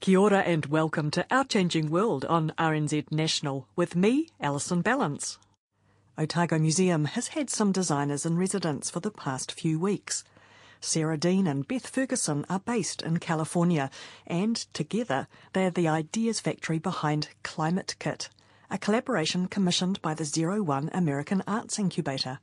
Kia ora and welcome to Our Changing World on RNZ National with me, Alison Ballance. Otago Museum has had some designers in residence for the past few weeks. Sara Dean and Beth Ferguson are based in California, and together they are the ideas factory behind Climate Kit, a collaboration commissioned by the Zero One American Arts Incubator.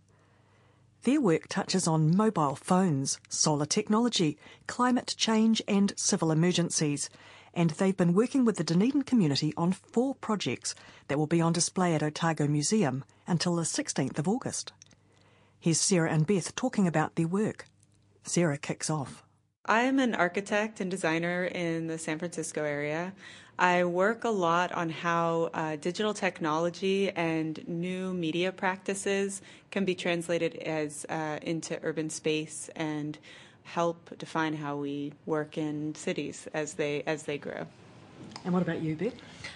Their work touches on mobile phones, solar technology, climate change, and civil emergencies. And they've been working with the Dunedin community on four projects that will be on display at Otago Museum until the 16th of August. Here's Sara and Beth talking about their work. Sara kicks off. I'm an architect and designer in the San Francisco area. I work a lot on how uh, digital technology and new media practices can be translated as uh, into urban space and help define how we work in cities as they as they grow. And what about you, Beth?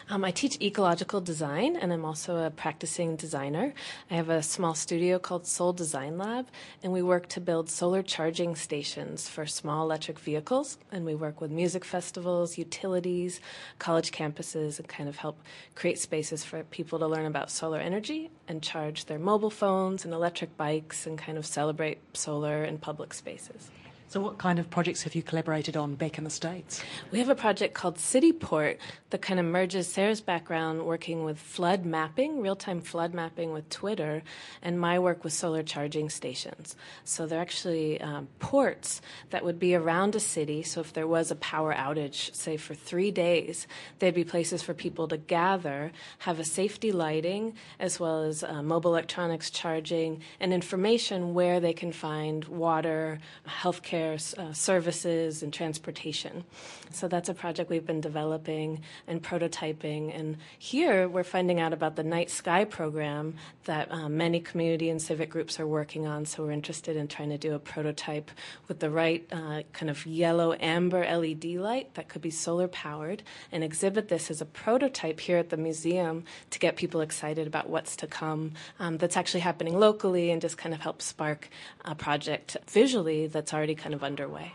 Um, I teach ecological design, and I'm also a practicing designer. I have a small studio called Sol Design Lab, and we work to build solar charging stations for small electric vehicles. And we work with music festivals, utilities, college campuses, and kind of help create spaces for people to learn about solar energy and charge their mobile phones and electric bikes and kind of celebrate solar in public spaces. So, what kind of projects have you collaborated on back in the States? We have a project called Cityport that kind of merges Sara's background working with flood mapping, real time flood mapping with Twitter, and my work with solar charging stations. So, they're actually um, ports that would be around a city. So, if there was a power outage, say for three days, they'd be places for people to gather, have a safety lighting, as well as uh, mobile electronics charging, and information where they can find water, healthcare uh, services and transportation. So that's a project we've been developing and prototyping. And here we're finding out about the Night Sky program that um, many community and civic groups are working on. So we're interested in trying to do a prototype with the right uh, kind of yellow amber LED light that could be solar powered and exhibit this as a prototype here at the museum to get people excited about what's to come um, that's actually happening locally and just kind of help spark a project visually that's already kind of underway.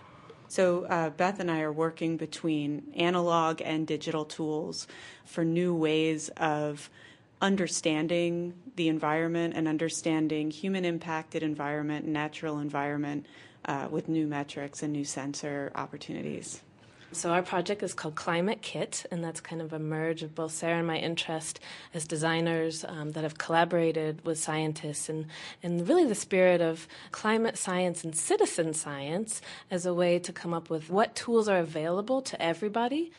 So, uh, Beth and I are working between analog and digital tools for new ways of understanding the environment and understanding human impacted environment, natural environment uh, with new metrics and new sensor opportunities. So our project is called Climate Kit, and that's kind of a merge of both Sarah and my interest as designers um, that have collaborated with scientists, and and really the spirit of climate science and citizen science as a way to come up with what tools are available to everybody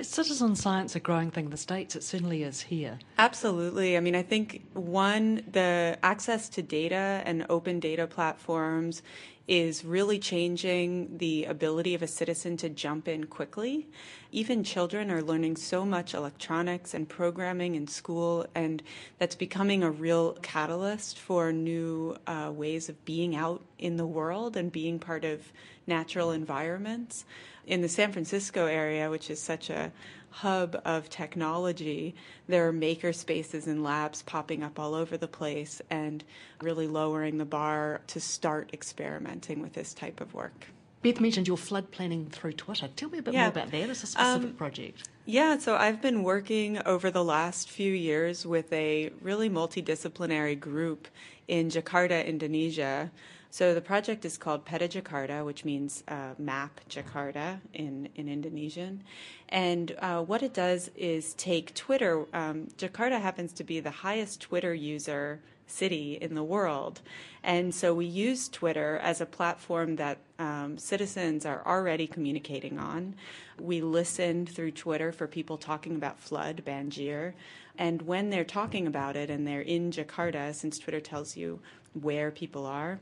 citizen science a growing thing in the States? It certainly is here. Absolutely. I mean, I think one, the access to data and open data platforms is really changing the ability of a citizen to jump in quickly. Even children are learning so much electronics and programming in school, and that's becoming a real catalyst for new uh, ways of being out in the world and being part of natural environments. In the San Francisco area, which is such a hub of technology, there are maker spaces and labs popping up all over the place and really lowering the bar to start experimenting with this type of work. Beth mentioned your flood planning through Twitter. Tell me a bit yeah. more about that. It's a specific um, project. Yeah, so I've been working over the last few years with a really multidisciplinary group in Jakarta, Indonesia. So the project is called Peta Jakarta, which means uh, map Jakarta in, in Indonesian. And uh, what it does is take Twitter. Um, Jakarta happens to be the highest Twitter user city in the world. And so we use Twitter as a platform that um, citizens are already communicating on. We listen through Twitter for people talking about flood, Banjir. And when they're talking about it and they're in Jakarta, since Twitter tells you where people are,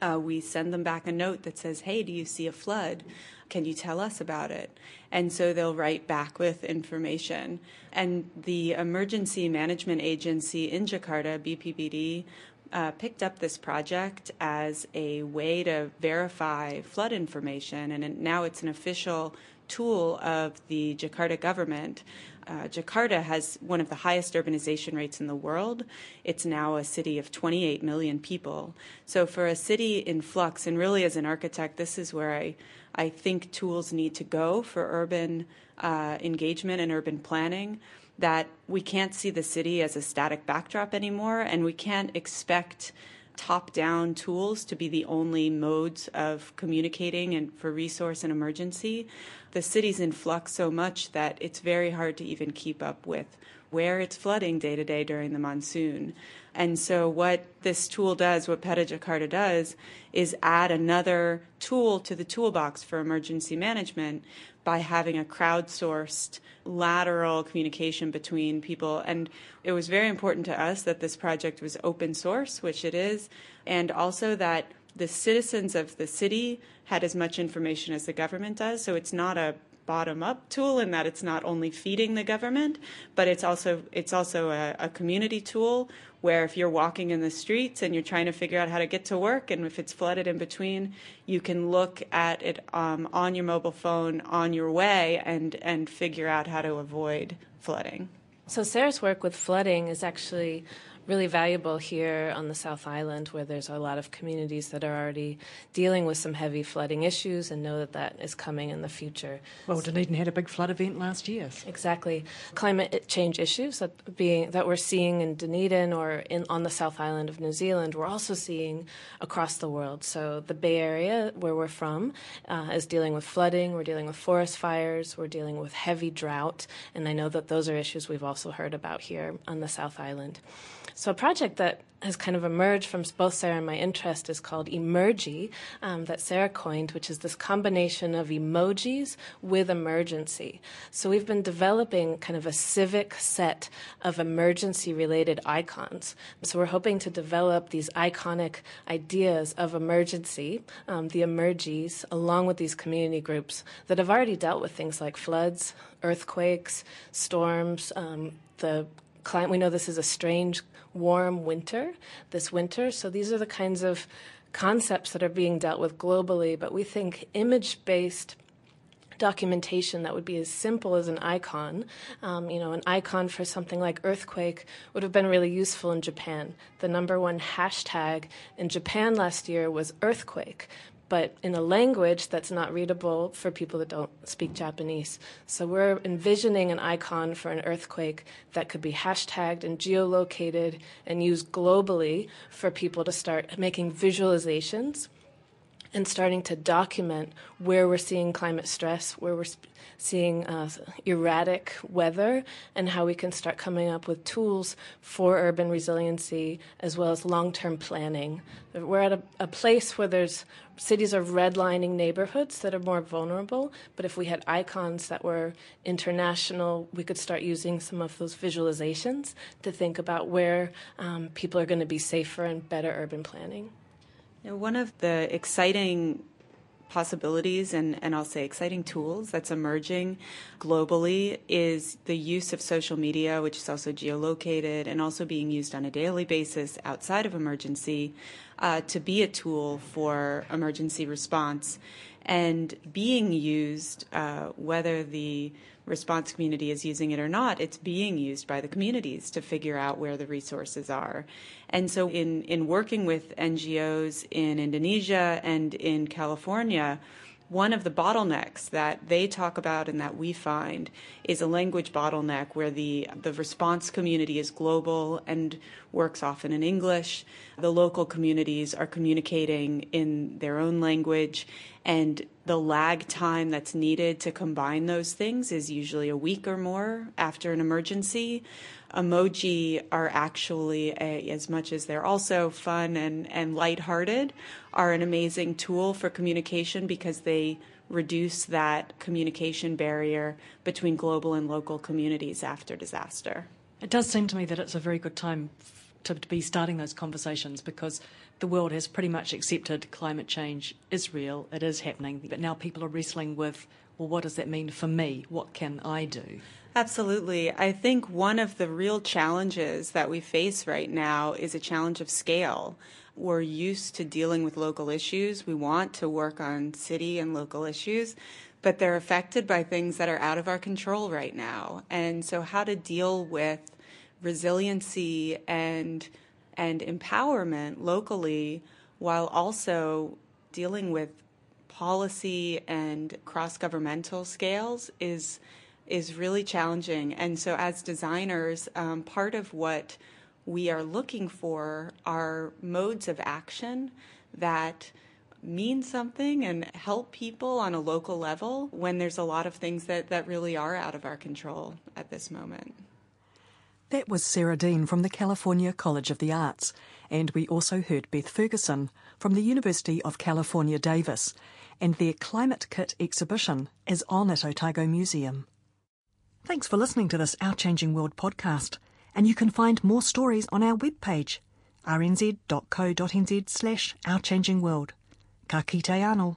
uh, we send them back a note that says, Hey, do you see a flood? Can you tell us about it? And so they'll write back with information. And the Emergency Management Agency in Jakarta, BPBD, uh, picked up this project as a way to verify flood information, and now it's an official tool of the Jakarta government. Uh, Jakarta has one of the highest urbanization rates in the world. It's now a city of 28 million people. So, for a city in flux, and really as an architect, this is where I, I think tools need to go for urban uh, engagement and urban planning. That we can't see the city as a static backdrop anymore, and we can't expect top down tools to be the only modes of communicating and for resource and emergency. The city's in flux so much that it's very hard to even keep up with where it's flooding day to day during the monsoon. And so, what this tool does, what Peta Jakarta does, is add another tool to the toolbox for emergency management by having a crowdsourced lateral communication between people. And it was very important to us that this project was open source, which it is, and also that the citizens of the city had as much information as the government does. So it's not a bottom up tool in that it's not only feeding the government, but it's also it's also a, a, community tool where if you're walking in the streets and you're trying to figure out how to get to work and if it's flooded in between, you can look at it um, on your mobile phone on your way and and figure out how to avoid flooding. So Sara's work with flooding is actually really valuable here on the South Island, where there's a lot of communities that are already dealing with some heavy flooding issues and know that that is coming in the future. Well, Dunedin had a big flood event last year. Exactly, climate change issues that being that we're seeing in Dunedin or in on the South Island of New Zealand, we're also seeing across the world. So the Bay Area, where we're from, uh, is dealing with flooding. We're dealing with forest fires. We're dealing with heavy drought, and I know that those are issues we've also heard about here on the South Island. So a project that has kind of emerged from both Sara and my interest is called Emergy, um, that Sara coined, which is this combination of emojis with emergency. So we've been developing kind of a civic set of emergency related icons. So we're hoping to develop these iconic ideas of emergency, um, the emergies, along with these community groups that have already dealt with things like floods, earthquakes, storms, um, the climate. We know this is a strange warm winter this winter. So these are the kinds of concepts that are being dealt with globally, but we think image based documentation that would be as simple as an icon. Um, you know, an icon for something like earthquake would have been really useful in Japan. The number one hashtag in Japan last year was earthquake but in a language that's not readable for people that don't speak Japanese. So we're envisioning an icon for an earthquake that could be hashtagged and geolocated and used globally for people to start making visualizations and starting to document where we're seeing climate stress, where we're sp- seeing uh, erratic weather, and how we can start coming up with tools for urban resiliency as well as long term planning. We're at a, a place where there's cities are redlining neighborhoods that are more vulnerable, but if we had icons that were international, we could start using some of those visualizations to think about where um, people are going to be safer and better urban planning. One of the exciting possibilities and, and I'll say exciting tools that's emerging globally is the use of social media, which is also geolocated and also being used on a daily basis outside of emergency uh, to be a tool for emergency response and being used, uh, whether the response community is using it or not, it's being used by the communities to figure out where the resources are. And so, in, in working with NGOs in Indonesia and in California, one of the bottlenecks that they talk about and that we find is a language bottleneck where the, the response community is global and works often in English. The local communities are communicating in their own language, and the lag time that's needed to combine those things is usually a week or more after an emergency. Emoji are actually, a, as much as they're also fun and, and lighthearted, are an amazing tool for communication because they reduce that communication barrier between global and local communities after disaster. It does seem to me that it's a very good time to be starting those conversations because the world has pretty much accepted climate change is real, it is happening, but now people are wrestling with, well, what does that mean for me? What can I do? Absolutely. I think one of the real challenges that we face right now is a challenge of scale. We're used to dealing with local issues. We want to work on city and local issues, but they're affected by things that are out of our control right now. And so, how to deal with resiliency and and empowerment locally while also dealing with policy and cross governmental scales is is really challenging. And so, as designers, um, part of what we are looking for are modes of action that mean something and help people on a local level when there's a lot of things that, that really are out of our control at this moment. That was Sara Dean from the California College of the Arts, and we also heard Beth Ferguson from the University of California, Davis, and their Climate Kit exhibition is on at Otago Museum. Thanks for listening to this Our Changing World podcast, and you can find more stories on our webpage, rnz.co.nz slash Our Changing World. Ka kite anō.